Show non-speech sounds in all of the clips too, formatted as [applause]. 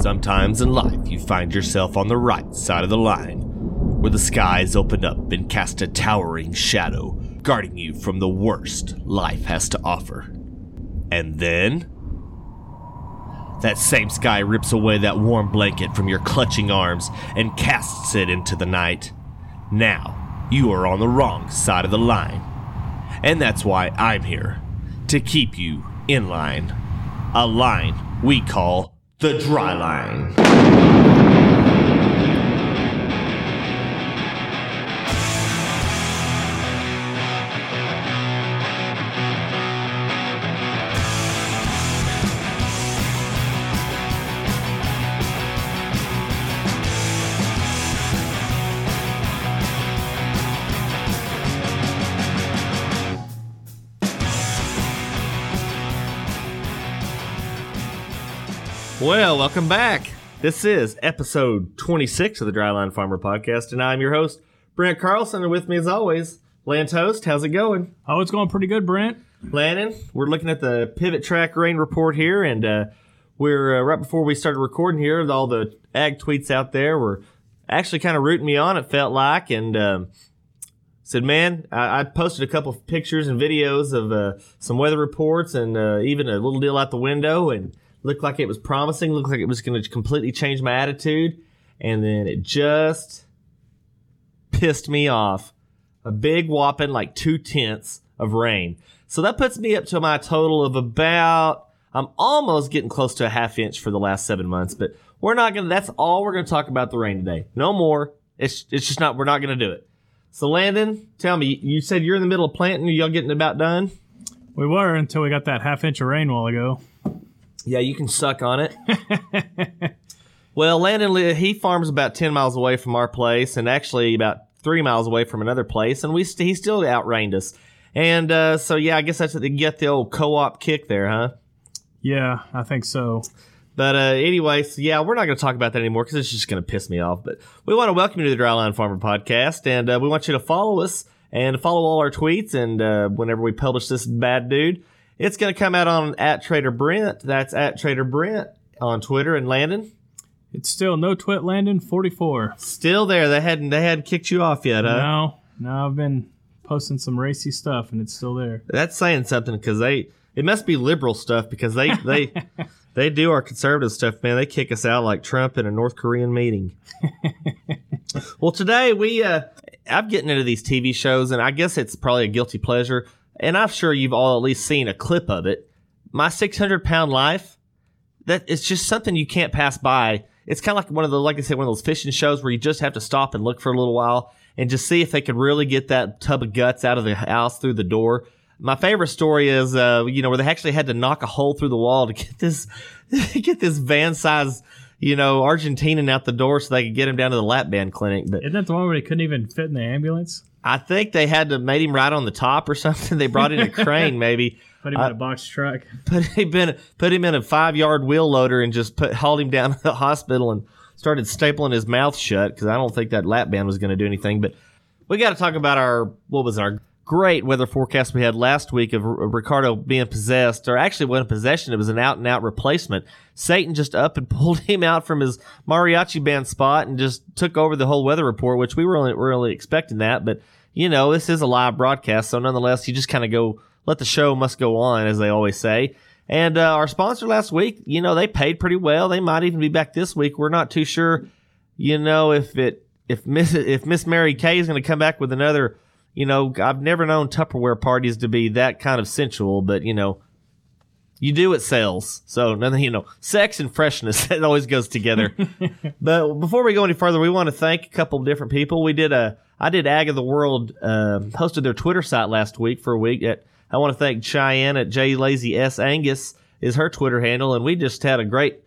Sometimes in life, you find yourself on the right side of the line, where the skies open up and cast a towering shadow, guarding you from the worst life has to offer. And then. That same sky rips away that warm blanket from your clutching arms and casts it into the night. Now, you are on the wrong side of the line. And that's why I'm here to keep you in line. A line we call the dry line. Well, welcome back. This is episode 26 of the Dryline Farmer Podcast, and I'm your host, Brent Carlson, and with me as always, Land Host. How's it going? Oh, it's going pretty good, Brent. Landon, we're looking at the Pivot Track Rain Report here, and uh, we're uh, right before we started recording here, all the ag tweets out there were actually kind of rooting me on, it felt like, and um, said, man, I, I posted a couple of pictures and videos of uh, some weather reports and uh, even a little deal out the window, and looked like it was promising, looked like it was going to completely change my attitude, and then it just pissed me off. A big whopping like two tenths of rain. So that puts me up to my total of about, I'm almost getting close to a half inch for the last seven months, but we're not going to, that's all we're going to talk about the rain today. No more. It's, it's just not, we're not going to do it. So Landon, tell me, you said you're in the middle of planting, are y'all getting about done? We were until we got that half inch of rain a while ago. Yeah, you can suck on it. [laughs] well, Landon, he farms about 10 miles away from our place and actually about three miles away from another place, and we st- he still outrained us. And uh, so, yeah, I guess that's what they get the old co op kick there, huh? Yeah, I think so. But uh, anyway, so yeah, we're not going to talk about that anymore because it's just going to piss me off. But we want to welcome you to the Dryline Farmer Podcast, and uh, we want you to follow us and follow all our tweets. And uh, whenever we publish this bad dude, it's going to come out on at Trader Brent. That's at Trader Brent on Twitter and Landon. It's still no twit Landon 44. Still there. They hadn't they hadn't kicked you off yet, huh? No, no, I've been posting some racy stuff and it's still there. That's saying something because they it must be liberal stuff because they they [laughs] they do our conservative stuff, man. They kick us out like Trump in a North Korean meeting. [laughs] well, today we uh I'm getting into these TV shows, and I guess it's probably a guilty pleasure, and I'm sure you've all at least seen a clip of it. My 600 pound life. That it's just something you can't pass by. It's kind of like one of the, like I said, one of those fishing shows where you just have to stop and look for a little while and just see if they could really get that tub of guts out of the house through the door. My favorite story is, uh, you know, where they actually had to knock a hole through the wall to get this, [laughs] get this van size, you know, Argentinian out the door so they could get him down to the lap band clinic. But Isn't that the one where he couldn't even fit in the ambulance? I think they had to made him right on the top or [laughs] something. They brought in a crane maybe. [laughs] Put him I- in uh, a box truck. [laughs] put him in put him in a five yard wheel loader and just put hauled him down to the hospital and started stapling his mouth shut because I don't think that lap band was going to do anything. But we got to talk about our what was it, our great weather forecast we had last week of Ricardo being possessed, or actually wasn't possession; it was an out and out replacement. Satan just up and [laughs] pulled him out from his mariachi band spot and just took over the whole weather report, which we weren't really expecting that, but. You know, this is a live broadcast, so nonetheless, you just kind of go let the show must go on, as they always say. And uh, our sponsor last week, you know, they paid pretty well. They might even be back this week. We're not too sure, you know, if it if Miss if Miss Mary Kay is going to come back with another. You know, I've never known Tupperware parties to be that kind of sensual, but you know, you do it sells. So nothing, you know, sex and freshness [laughs] that always goes together. [laughs] but before we go any further, we want to thank a couple of different people. We did a I did Ag of the World uh, hosted their Twitter site last week for a week. At, I want to thank Cheyenne at J Lazy S Angus is her Twitter handle, and we just had a great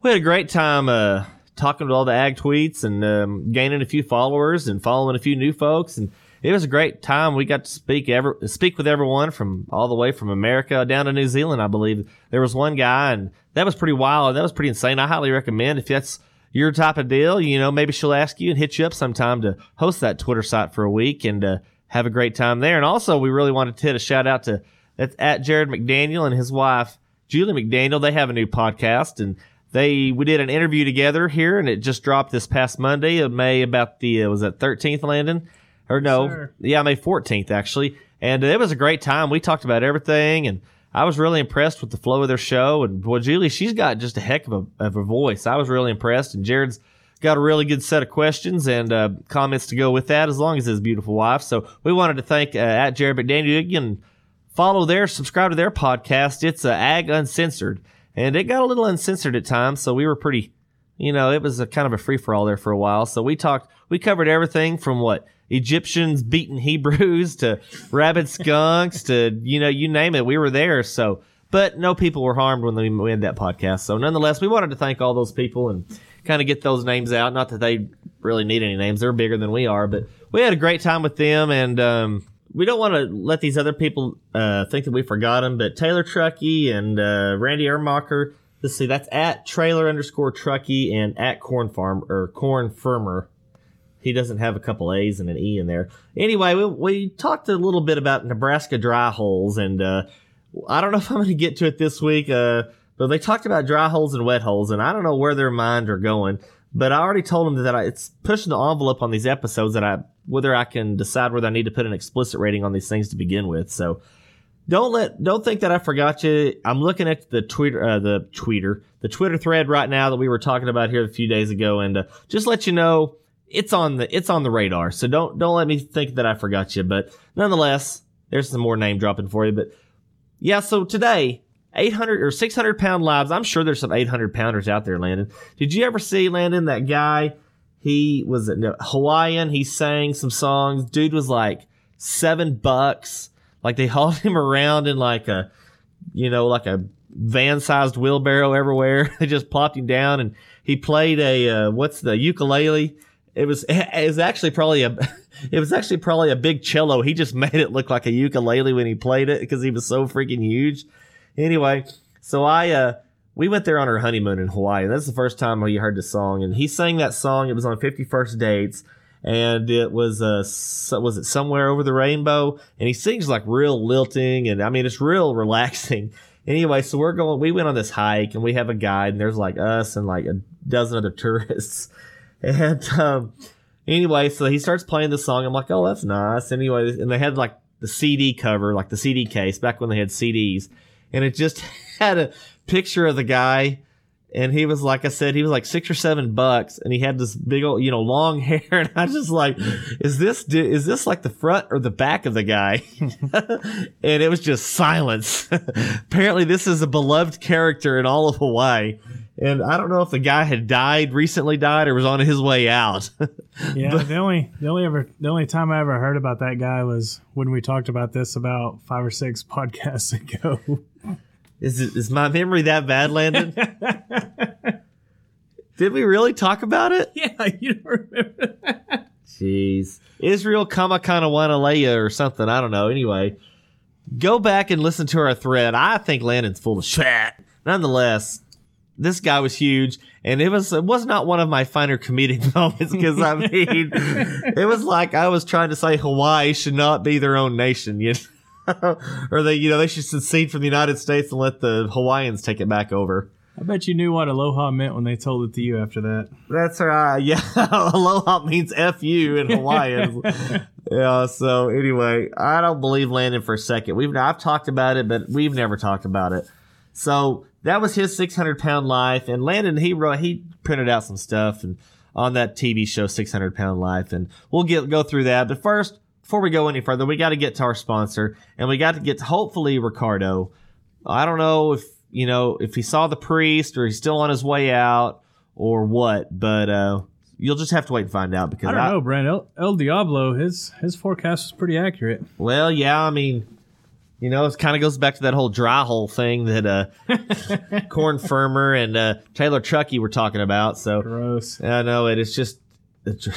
we had a great time uh, talking to all the ag tweets and um, gaining a few followers and following a few new folks and it was a great time. We got to speak ever speak with everyone from all the way from America down to New Zealand. I believe there was one guy, and that was pretty wild. That was pretty insane. I highly recommend if that's your type of deal. You know, maybe she'll ask you and hit you up sometime to host that Twitter site for a week and uh, have a great time there. And also, we really wanted to hit a shout out to that's at Jared McDaniel and his wife Julie McDaniel. They have a new podcast, and they we did an interview together here, and it just dropped this past Monday of May about the uh, was it 13th, Landon? Or no, Sir. yeah, May 14th actually, and it was a great time. We talked about everything, and I was really impressed with the flow of their show. And well, Julie, she's got just a heck of a of a voice. I was really impressed, and Jared's got a really good set of questions and uh, comments to go with that, as long as his beautiful wife. So we wanted to thank uh, at Jared McDaniel. You can follow their, subscribe to their podcast. It's uh, Ag Uncensored, and it got a little uncensored at times, so we were pretty, you know, it was a kind of a free for all there for a while. So we talked, we covered everything from what Egyptians beating Hebrews to rabid skunks to you know you name it. We were there. So, but no people were harmed when we made that podcast. So nonetheless, we wanted to thank all those people and kind of get those names out. Not that they really need any names; they're bigger than we are. But we had a great time with them, and um, we don't want to let these other people uh, think that we forgot them. But Taylor Truckee and uh, Randy Ermacher. Let's see, that's at trailer underscore Truckee and at Corn Farm or Corn Firmer. He doesn't have a couple A's and an E in there. Anyway, we, we talked a little bit about Nebraska dry holes, and uh, I don't know if I'm going to get to it this week, uh, but they talked about dry holes and wet holes, and I don't know where their minds are going. But I already told them that I, it's pushing the envelope on these episodes that I whether I can decide whether I need to put an explicit rating on these things to begin with. So don't let don't think that I forgot you. I'm looking at the Twitter uh, the Twitter the Twitter thread right now that we were talking about here a few days ago, and uh, just let you know it's on the it's on the radar. So don't don't let me think that I forgot you. But nonetheless, there's some more name dropping for you. But yeah, so today. 800 or 600 pound lives. I'm sure there's some 800 pounders out there, Landon. Did you ever see, Landon, that guy? He was no, Hawaiian. He sang some songs. Dude was like seven bucks. Like they [laughs] hauled him around in like a, you know, like a van sized wheelbarrow everywhere. [laughs] they just plopped him down and he played a, uh, what's the ukulele? It was, [laughs] it was actually probably a, [laughs] it was actually probably a big cello. He just [laughs] made it look like a ukulele when he played it because he was so freaking huge. Anyway, so I, uh, we went there on our honeymoon in Hawaii. And That's the first time we heard the song, and he sang that song. It was on Fifty First Dates, and it was uh, was it somewhere over the rainbow? And he sings like real lilting, and I mean it's real relaxing. Anyway, so we're going. We went on this hike, and we have a guide, and there's like us and like a dozen other tourists, and um, anyway, so he starts playing the song. I'm like, oh, that's nice. Anyway, and they had like the CD cover, like the CD case, back when they had CDs, and it just [laughs] had a picture of the guy. And he was like I said, he was like six or seven bucks, and he had this big old, you know, long [laughs] hair. And I was just like, is this is this like the front or the back of the guy? [laughs] and it was just silence. Apparently, this is a beloved character in all of Hawaii. And I don't know if the guy had died recently, died, or was on his way out. [laughs] Yeah, the only the only ever the only time I ever heard about that guy was when we talked about this about five or six [laughs] podcasts ago. Is it, is my memory that bad, Landon? Did we really talk about it? [laughs] yeah, you don't remember that? Jeez. Israel Kamakanawanaaleya or something. I don't know. Anyway, go back and listen to our thread. I think Landon's full of shit. Nonetheless, this guy was huge, and it was it was not one of my finer comedic [laughs] moments because I mean, it was like I was trying to say Hawaii should not be their own nation, you know, [laughs] or they you know they should secede from the United States and let the Hawaiians take it back over. I bet you knew what aloha meant when they told it to you after that. That's right. Yeah. [laughs] Aloha means F you in Hawaiian. yeah. So anyway, I don't believe Landon for a second. We've, I've talked about it, but we've never talked about it. So that was his 600 pound life. And Landon, he he printed out some stuff and on that TV show, 600 pound life. And we'll get, go through that. But first, before we go any further, we got to get to our sponsor and we got to get to hopefully Ricardo. I don't know if, you know, if he saw the priest or he's still on his way out or what, but, uh, you'll just have to wait and find out because I don't know, Brent. El, El Diablo, his his forecast was pretty accurate. well, yeah, I mean, you know, it kind of goes back to that whole dry hole thing that, uh, [laughs] Corn Firmer and, uh, Taylor Truckee were talking about. So, Gross. I know it. It's just, it's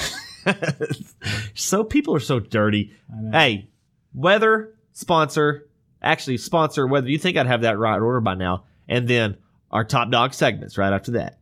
[laughs] so people are so dirty. Hey, weather sponsor, actually sponsor whether you think I'd have that right order by now, and then our top dog segments right after that.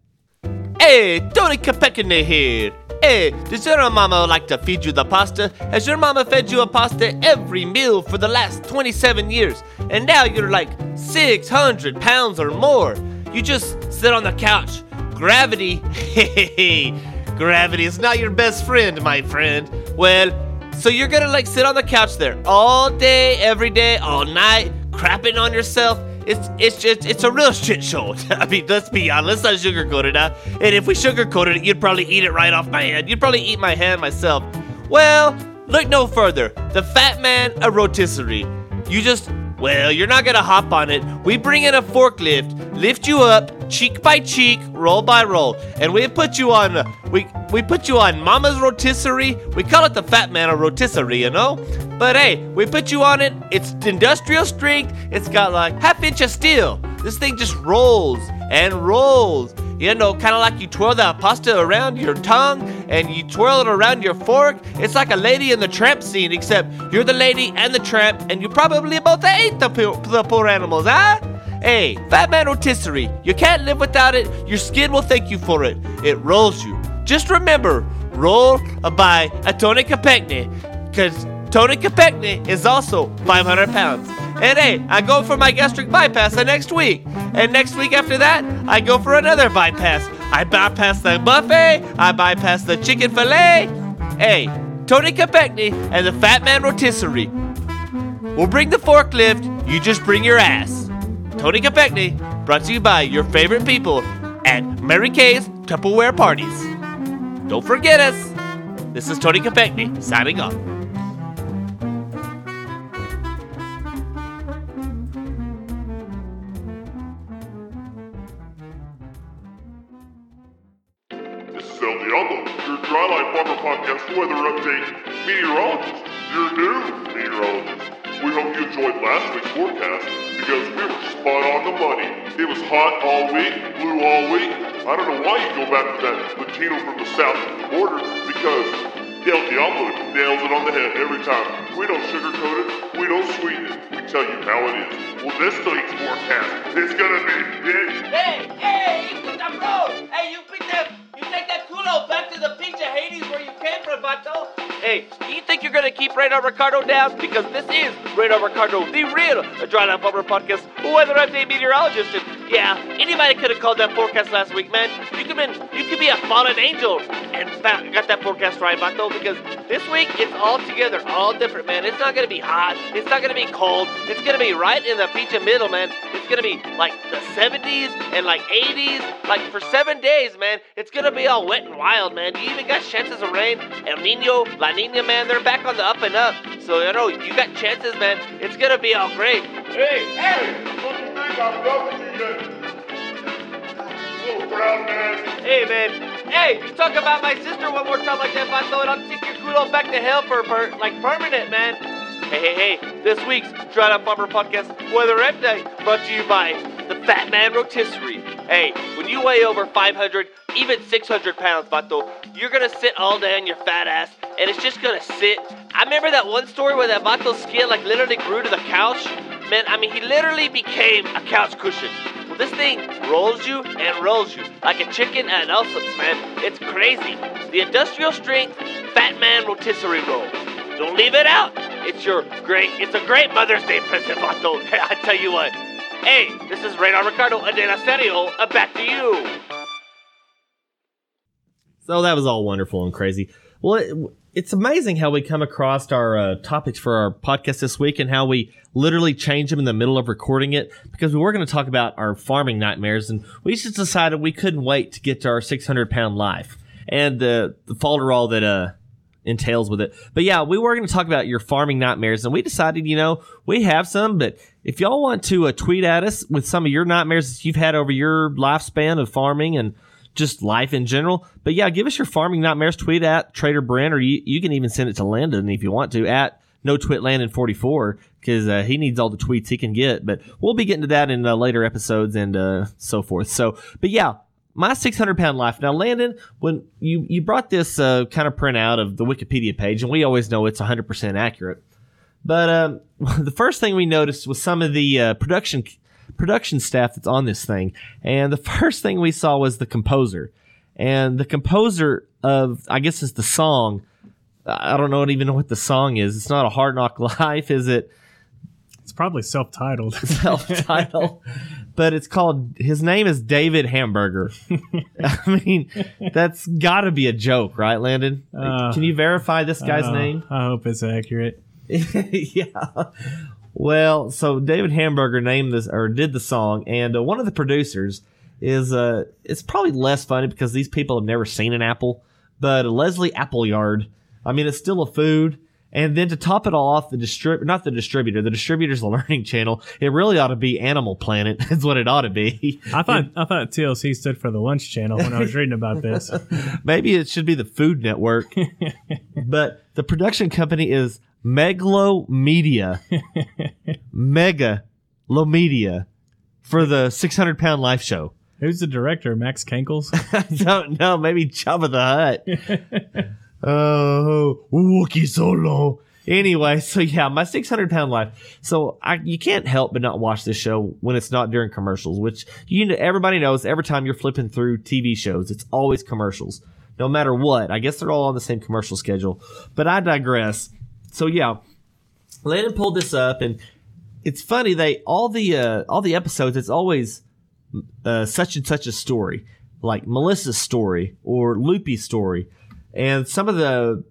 Hey, Tony Capecane here. Hey, does your mama like to feed you the pasta? Has your mama fed you a pasta every meal for the last 27 years? And now you're like 600 pounds or more. you just sit on the couch. Gravity, hey, [laughs] gravity is not your best friend, my friend. Well, so you're gonna like sit on the couch there all day, every day, all night, crapping on yourself. It's it's just it's a real shit show. [laughs] I mean, let's be honest. Let's not sugarcoat it. And if we sugarcoated it, you'd probably eat it right off my hand. You'd probably eat my hand myself. Well, look no further. The Fat Man a rotisserie. You just well, you're not gonna hop on it. We bring in a forklift, lift you up, cheek by cheek, roll by roll, and we put you on. We we put you on Mama's rotisserie. We call it the Fat Man of rotisserie, you know. But hey, we put you on it. It's industrial strength. It's got like half inch of steel. This thing just rolls and rolls. You know, kind of like you twirl that pasta around your tongue and you twirl it around your fork. It's like a lady in the tramp scene, except you're the lady and the tramp, and you probably both ate the, the poor animals, huh? Hey, Fat Man rotisserie, you can't live without it. Your skin will thank you for it. It rolls you. Just remember, roll by a Tony Capecni, because Tony Capecni is also 500 pounds. And hey, I go for my gastric bypass the next week. And next week after that, I go for another bypass. I bypass the buffet, I bypass the chicken filet. Hey, Tony Capecni and the Fat Man Rotisserie. We'll bring the forklift, you just bring your ass. Tony Capecni, brought to you by your favorite people at Mary Kay's Tupperware Parties. Don't forget us. This is Tony Capecni signing off. Hope you enjoyed last week's forecast because we were spot on the money. It was hot all week, blue all week. I don't know why you go back to that Latino from the south of the border because El Diablo nails it on the head every time. We don't sugarcoat it, we don't sweeten it. We tell you how it is. Well, this week's forecast is gonna be big. Hey, hey, you put that bro! Hey, you pick that, you take that culo back to the beach of Hades where you came from, Vato. Hey, do you think you're gonna keep Radar Ricardo down? Because this is Radar Ricardo, the real Dryline Farmer Podcast weather update meteorologist. And yeah, anybody could have called that forecast last week, man. You could been, you could be a fallen angel and found, got that forecast right, Vato. Because this week it's all together, all different, man. It's not gonna be hot. It's not gonna be cold. It's gonna be right in the beach of middle, man. It's gonna be like the 70s and like 80s, like for seven days, man. It's gonna be all wet and wild, man. You even got chances of rain. El Nino, La Nina, man, they're back on the up and up. So you know you got chances, man. It's gonna be all great. Hey, hey, Hey, man. Hey, you talk about my sister one more time like that, Vato, and I'll take your kudo back to hell for per- like permanent, man. Hey, hey, hey. This week's Dried Up Farmer Podcast Weather Update brought to you by the Fat Man Rotisserie. Hey, when you weigh over 500, even 600 pounds, Vato, you're gonna sit all day on your fat ass, and it's just gonna sit. I remember that one story where that Vato's skin like literally grew to the couch. Man, I mean, he literally became a couch cushion. Well, this thing rolls you and rolls you like a chicken at Elsop's, man. It's crazy. The industrial strength Fat Man rotisserie roll. Don't leave it out. It's your great. It's a great Mother's Day present, Vato. [laughs] I tell you what. Hey, this is Radar Ricardo Adela Serio. Uh, back to you. So that was all wonderful and crazy. Well, it's amazing how we come across our uh, topics for our podcast this week and how we literally change them in the middle of recording it because we were going to talk about our farming nightmares and we just decided we couldn't wait to get to our 600 pound life and the the falderall that uh entails with it. But yeah, we were going to talk about your farming nightmares, and we decided, you know, we have some, but if y'all want to uh, tweet at us with some of your nightmares that you've had over your lifespan of farming and just life in general. But yeah, give us your farming nightmares. Tweet at Trader Brent, or you, you can even send it to Landon if you want to at no twit Landon 44 because uh, he needs all the tweets he can get. But we'll be getting to that in uh, later episodes and uh, so forth. So, but yeah, my 600 pound life. Now, Landon, when you, you brought this uh, kind of printout of the Wikipedia page, and we always know it's 100% accurate. But um, [laughs] the first thing we noticed was some of the uh, production production staff that's on this thing, and the [laughs] first thing we saw was the composer, and the composer of I guess is the song. I don't know even know what the song is. It's not a Hard Knock [laughs] Life, is it? It's probably self-titled. [laughs] self titled. but it's called. His name is David Hamburger. I mean, that's got to be a joke, right, Landon? Uh, Can you verify this guy's Uh, name? I hope it's accurate. yeah. Well, so David Hamburger named this or did the song, and uh, one of the producers is uh, it's probably less funny because these people have never seen an apple, but Leslie Appleyard. I mean, it's still a food. And then to top it all off, the distrib not the distributor, the distributor's the [laughs] Learning Channel. It really ought to be Animal Planet. [laughs] Is what it ought to be. I thought I thought TLC stood for the Lunch Channel when I was reading about this. [laughs] Maybe it should be the Food Network. but the production company is [laughs] Megalomedia. Mega Media for the 600 pound life show. Who's the director? Max Kankles. [laughs] I don't know. Maybe Jabba the Hutt. [laughs] Oh, Wookie Solo. Anyway, so yeah, my 600 pound life. So I, you can't help but not watch this show when it's not during commercials, which you know, everybody knows every time you're flipping through TV shows, it's always commercials, no matter what. I guess they're all on the same commercial schedule, but I digress. So yeah, Landon pulled this up and it's funny. They, all the, uh, all the episodes, it's always, uh, such and such a story, like Melissa's story or Loopy's story. And some of the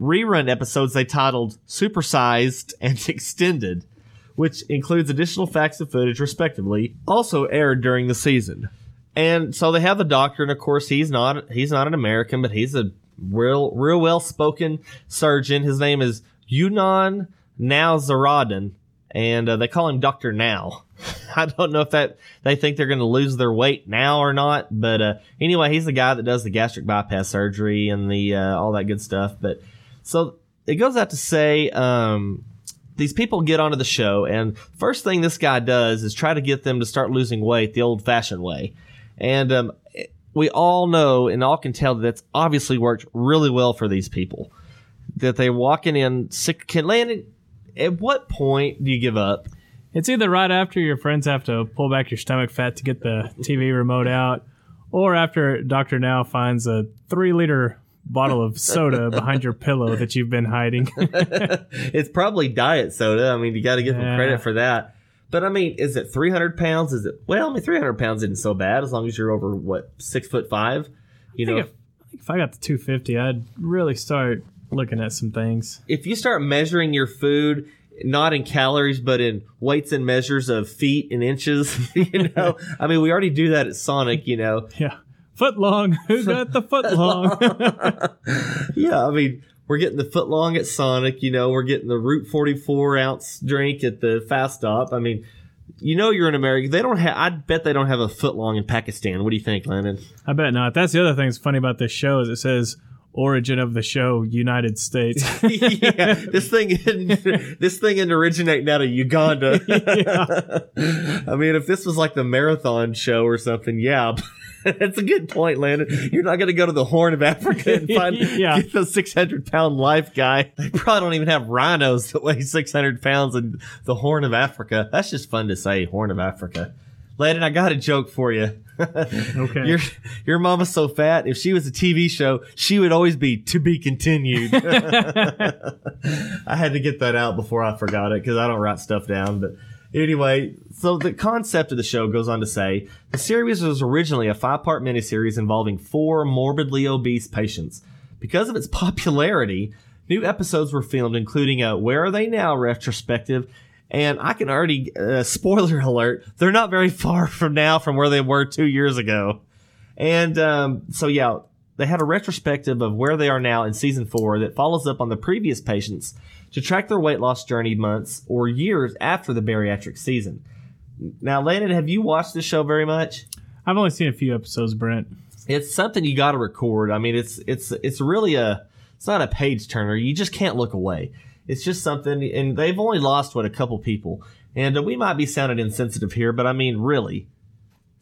rerun episodes they titled Supersized [laughs] and Extended, which includes additional facts and footage, respectively, also aired during the season. And so they have the doctor, and of course he's not he's not an American, but he's a real real well spoken surgeon. His name is Yunan Now Zaradin, and uh, they call him Doctor Now. [laughs] I don't know if that they think they're going to lose their weight now or not, but uh, anyway, he's the guy that does the gastric bypass surgery and the uh, all that good stuff. But so it goes out to say um, these people get onto the show, and first thing this guy does is try to get them to start losing weight the old-fashioned way, and um, we all know and all can tell that that's obviously worked really well for these people. That they're walking in sick. Can Landon, at what point do you give up? It's either right after your friends have to pull back your stomach fat to get the TV remote out, or after Doctor Now finds a three liter bottle of soda [laughs] behind your pillow that you've been hiding. [laughs] it's probably diet soda. I mean, you got to give them credit for that. But I mean, is it 300 pounds? Is it, well, I mean, 300 pounds isn't so bad as long as you're over, what, six foot five? You I know, think if, if I got to 250, I'd really start looking at some things. if you start measuring your food, not in calories, but in weights and measures of feet and inches, [laughs] you know, I mean, we already do that at Sonic, you know. [laughs] Yeah. Foot long. [laughs] Who got the foot long? Yeah, I mean, we're getting the foot long at Sonic, you know, we're getting the Route 44 ounce drink at the Fast Stop. I mean, you know, you're in America. They don't have, I bet they don't have a foot long in Pakistan. What do you think, Landon? I bet not. That's the other thing that's funny about this show is it says origin of the show United States. [laughs] [laughs] yeah, this thing didn't, [laughs] this thing didn't originate out of Uganda. I mean, if this was like the marathon show or something, yeah. That's a good point, Landon. You're not going to go to the Horn of Africa and find Yeah. get the 600 pound life guy. They probably don't even have rhinos that weigh 600 pounds in the Horn of Africa. That's just fun to say, Horn of Africa. Landon, I got a joke for you. [laughs] Okay. Your your mama's so fat. If she was a TV show, she would always be to be continued. [laughs] [laughs] I had to get that out before I forgot it because I don't write stuff down. But anyway, so the concept of the show goes on to say the series was originally a five part miniseries involving four morbidly obese patients. Because of its popularity, new episodes were filmed, including a Where Are They Now retrospective. And I can already, uh, spoiler alert, they're not very far from now from where they were two years ago. And um, so, yeah, they had a retrospective of where they are now in season four that follows up on the previous patients to track their weight loss journey months or years after the bariatric season. Now, Landon, have you watched this show very much? I've only seen a few episodes, Brent. It's something you got to record. I mean, it's it's it's really a it's not a page turner. You just can't look away. It's just something, and they've only lost what a couple people, and uh, we might be sounding insensitive here, but I mean, really,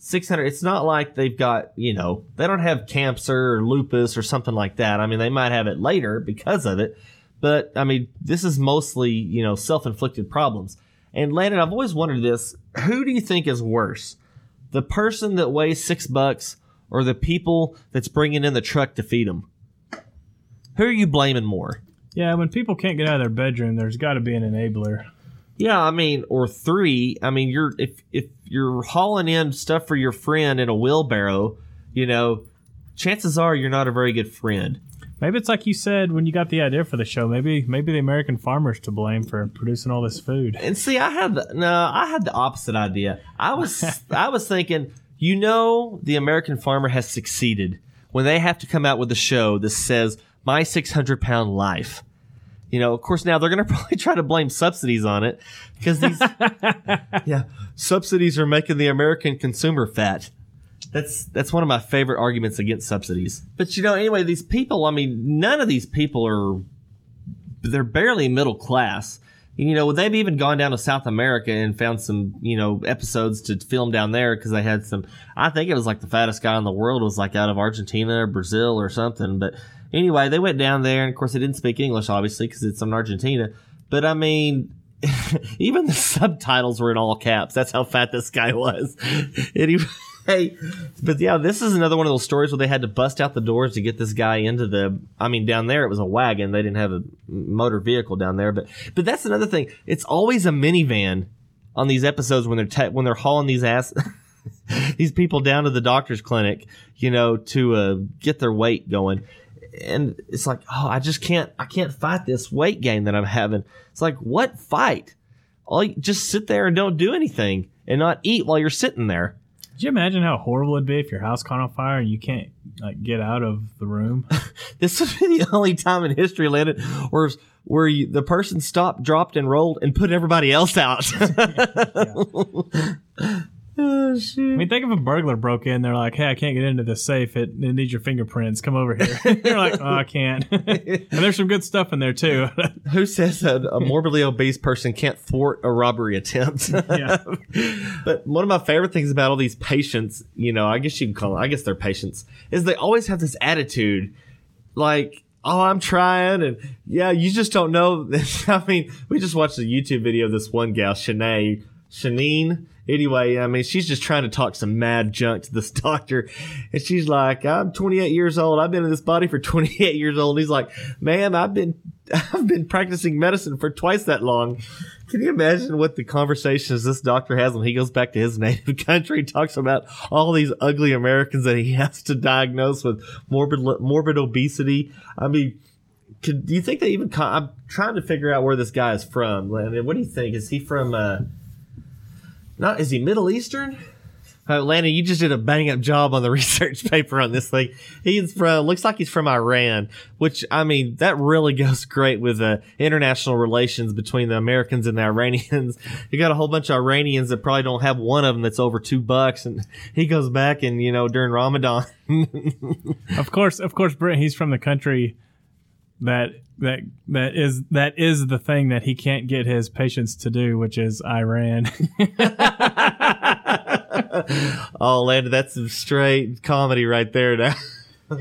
600 it's not like they've got you know they don't have cancer or lupus or something like that. I mean they might have it later because of it but i mean this is mostly you know self-inflicted problems. And landon i've always wondered this. Who do you think is worse the person that weighs six bucks or the people that's bringing in the truck to feed them who are you blaming more Yeah, when people can't get out of their bedroom, there's got to be an enabler. Yeah, I mean, or three. I mean, you're if if you're hauling in stuff for your friend in a wheelbarrow, you know, chances are you're not a very good friend. Maybe it's like you said when you got the idea for the show. Maybe maybe the American farmers to blame for producing all this food. And see, I had the, no, I had the opposite idea. I was [laughs] I was thinking, you know, the American farmer has succeeded when they have to come out with a show that says my 600 pound life. You know, of course, now they're going [laughs] to probably try to blame subsidies on it because these, [laughs] yeah, subsidies are making the American consumer fat. That's that's one of my favorite arguments against subsidies. But you know, anyway, these people, I mean, none of these people are they're barely middle class. And, You know, they've even gone down to South America and found some, you know, episodes to film down there because they had some. I think it was like the fattest guy in the world was like out of Argentina or Brazil or something. But anyway, they went down there, and of course, they didn't speak English, obviously, because it's in Argentina. But I mean, [laughs] even the subtitles were in all caps. That's how fat this guy was. [laughs] anyway. But yeah, this is another one of those stories where they had to bust out the doors to get this guy into the. I mean, down there it was a wagon; they didn't have a motor vehicle down there. But but that's another thing. It's always a minivan on these episodes when they're te- when they're hauling these ass [laughs] these people down to the doctor's clinic, you know, to uh, get their weight going. And it's like, oh, I just can't, I can't fight this weight gain that I'm having. It's like, what fight? All you, just sit there and don't do anything and not eat while you're sitting there. Could you imagine how horrible it'd be if your house caught on fire and you can't like get out of the room? [laughs] This would be the only time in history, Landon, where where you, the person stopped, dropped, and rolled, and put everybody else out. [laughs] [laughs] oh, I mean, think if a burglar broke in, they're like, "Hey, I can't get into the safe. It, it needs your fingerprints. Come over here." [laughs] You're like, "Oh, I can't." [laughs] and there's some good stuff in there too. [laughs] Who says that a morbidly obese person can't thwart a robbery attempt? yeah. but one of my favorite things about all these patients, you know, I guess you can call them, I guess they're patients, is they always have this attitude like, oh, I'm trying. And yeah, you just don't know. I mean, we just watched a YouTube video of this one gal, Shanae, Shanine. Anyway, I mean, she's just trying to talk some mad junk to this [laughs] doctor. And she's like, I'm 28 years old. I've been in this body for [laughs] 28 years old. And he's like, ma'am, I've been, [laughs] I've been practicing medicine for twice that long. Can you imagine what the conversations this doctor has when he goes back to his native country? He talks about all these ugly Americans that he has to diagnose with morbid, morbid obesity. I mean, could, do you think they even, con- I'm trying to figure out where this guy is from. Landon. What do you think? Is he from, uh, not is he Middle Eastern? Uh, Landon, you just did a bang up job on the [laughs] research paper on this thing. He's from looks like he's from Iran, which I mean that really [laughs] goes great with uh, international relations between the Americans and the Iranians. [laughs] You got a whole bunch of Iranians that probably don't have one of them that's over two bucks, and he goes back and you know during Ramadan. of course, of course, Britt. He's from the country that that that is that is the thing that he can't get his patients to do, which is Iran. [laughs] oh, Landon, that's some straight comedy right there now. [laughs]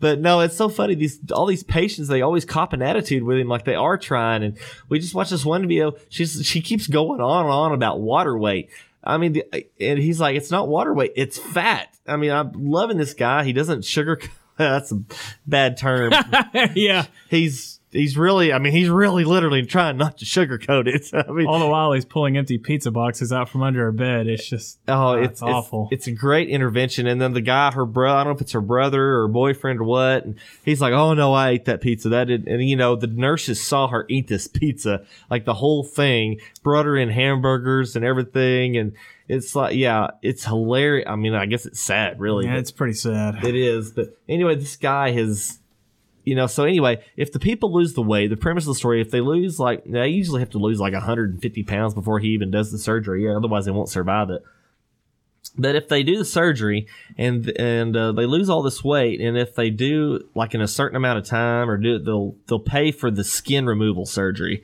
but no, it's so funny. These all these patients, they always cop an attitude with him, like they are trying. And we just watched this one video. She's she keeps going on and on about water weight. I mean, the, and he's like, it's not water weight, it's fat. I mean, I'm loving this guy. He doesn't sugar. [laughs] That's a bad term. [laughs] yeah. He's he's really. I mean, he's really literally trying not to sugarcoat it. [laughs] I mean, All the while he's pulling empty pizza boxes out from under her bed. It's just Oh, ah, it's, awful. It's, it's a great intervention. And then the guy, her brother, I don't know if it's her brother or boyfriend or what. And he's like, Oh no, I ate that pizza. That did. And you know, the nurses saw her eat this pizza, like the whole thing, brought her in hamburgers and everything. And it's like, yeah, it's hilarious. I mean, I guess it's sad, really. yeah, it's pretty sad. it is. But anyway, this guy has, you know, so anyway, if the people lose the weight, the premise of the story, if they lose like, they usually have to lose like 150 pounds before he even does the surgery. Yeah, otherwise they won't survive it. But if they do the surgery and and uh, they lose all this weight, and if they do like in a certain amount of time or do it, they'll they'll pay for the skin removal surgery,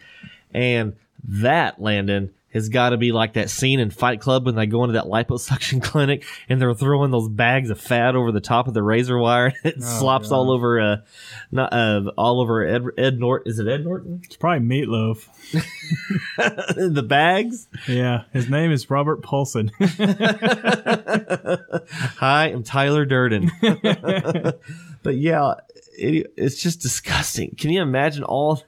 and that Landon has got to be like that scene in Fight Club when they go into that liposuction [laughs] clinic and they're throwing those bags of fat over the top of the razor wire. And it slops all over uh, not, uh all over Ed Ed Norton. Is it Ed Norton? It's probably meatloaf. [laughs] the bags. Yeah, his name is Robert Paulson. [laughs] Hi, I'm Tyler Durden. but yeah, it, it's just disgusting. Can you imagine all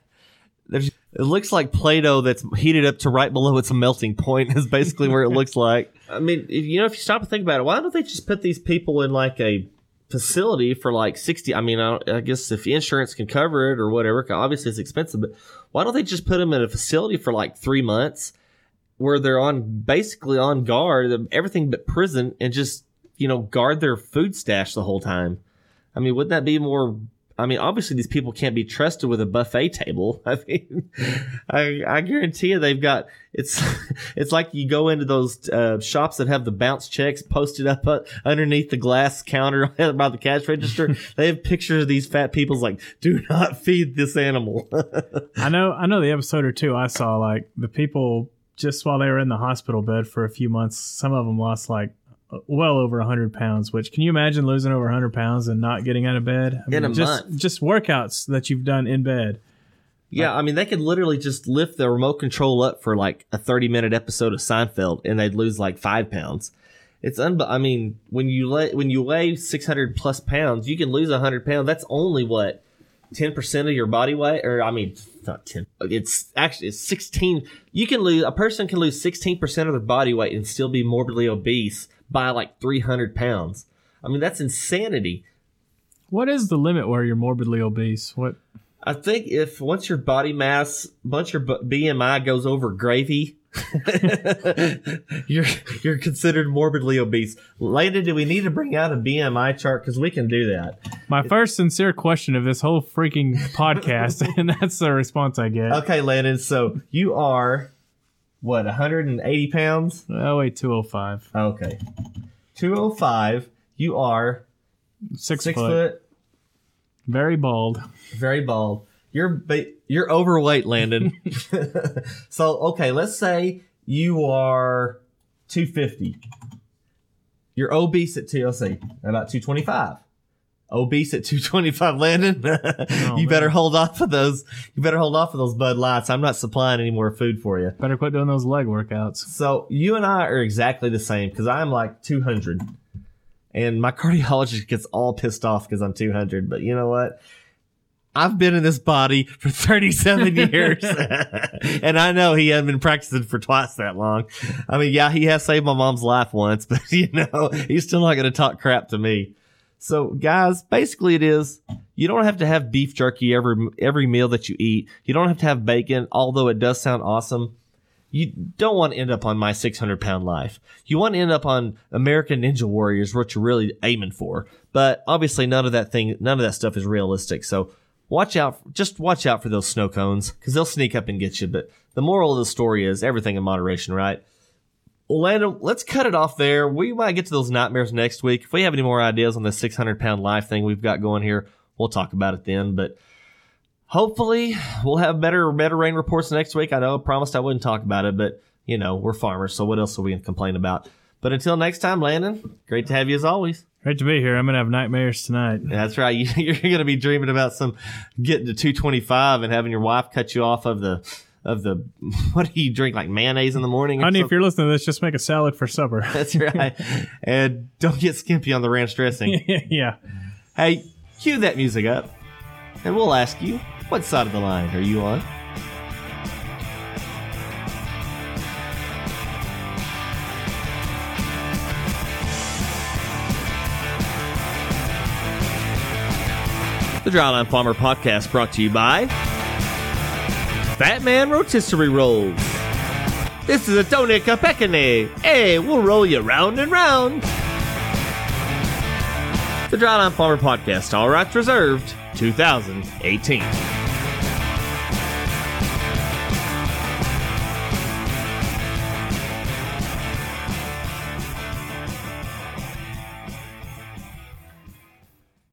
There's, it looks like Play-Doh that's heated up to right below its melting point is basically where it looks [laughs] like. I mean, you know, if you stop and think about it, why don't they just put these people in like a facility for like 60 i mean I, I guess if insurance can cover it or whatever obviously it's expensive but why don't they just put them in a facility for like three months where they're on basically on guard everything but prison and just you know guard their food stash the whole time i mean wouldn't that be more I mean, obviously these people can't be trusted with a buffet table. [laughs] I mean, I, I guarantee you they've got it's [laughs] it's like you go into those uh, shops that have the bounce checks posted up uh, underneath the glass counter [laughs] by the cash register. they have pictures of these fat people's like, "Do not feed this animal." I know. I know the episode or two I saw. Like the people just while they were in the hospital bed for a few months, some of them lost like well over 100 pounds which can you imagine losing over 100 pounds and not getting out of bed I In a just month. just workouts that you've done in bed yeah, I mean, they could literally just lift the remote control up for like a thirty minute episode of Seinfeld, and they'd lose like five pounds. It's un. I mean, when you lay, when you weigh six hundred plus pounds, you can lose hundred pounds. That's only what ten percent of your body weight, or I mean, not ten. It's actually it's sixteen. You can lose a person can lose sixteen percent of their body weight and still be morbidly obese by like three hundred pounds. I mean, that's insanity. what is the limit where you're morbidly obese what I think if once your body mass, once your BMI goes over gravy, [laughs] you're you're considered morbidly obese. Later, do we need to bring out a BMI chart because we can do that? my first sincere question of this whole freaking podcast [laughs] and that's the response i get Okay, Landon. So you are what 180 pounds? oh wait 205 Okay, 205. You are six, six foot, foot, very bald very bald. You're ba- you're overweight, Landon. [laughs] [laughs] so okay, let's say you are 250. You're obese at TLC, about 225. Obese at 225, Landon. [laughs] you better man. hold off of those. You better hold off of those Bud Lights. I'm not supplying any more food for you. better quit doing those leg workouts So you and I are exactly the same because I'm like 200, and my cardiologist gets all pissed off because I'm 200. But you know what? I've been in this body for 37 [laughs] years, [laughs] and I know he hasn't been practicing for twice that long. I mean, yeah, he has saved my mom's life once, but you know, he's still not going to talk crap to me. So, guys, basically, it is you don't have to have beef jerky every every meal that you eat. You don't have to have bacon, although it does sound awesome you don't want to end up on my 600 pound life. You want to end up on American Ninja Warriors, what you're really aiming for. But obviously, none of that thing, none of that stuff is realistic. So watch out, just watch out for those snow cones because they'll sneak up and get you. But the moral of the story is everything in moderation, right? Well, Landon, let's cut it off there. We might get to those nightmares next week. If we have any more ideas on the 600 pound life thing we've got going here, we'll talk about it then. But hopefully we'll have better better rain reports next week. I know I promised I wouldn't talk about it, but you know, we're farmers, so what else are we gonna complain about? But until next time, Landon, great to have you as always. great to be here i'm gonna have nightmares tonight That's right. You, [laughs] you're gonna be dreaming about some getting to 225 and having your wife cut you off of the of the [laughs] what do you drink like mayonnaise in the morning? honey if you're listening to this just make a salad for supper [laughs] That's right. and don't get skimpy on the ranch dressing. [laughs] yeah hey, cue that music up, and we'll ask you, what side of the line are you on? The Dryline Farmer Podcast brought to you by Fat Man Rotisserie Rolls. This is a Tonica Pecane. Hey, we'll roll you round and round. The Dryline Farmer Podcast, all rights reserved, 2018.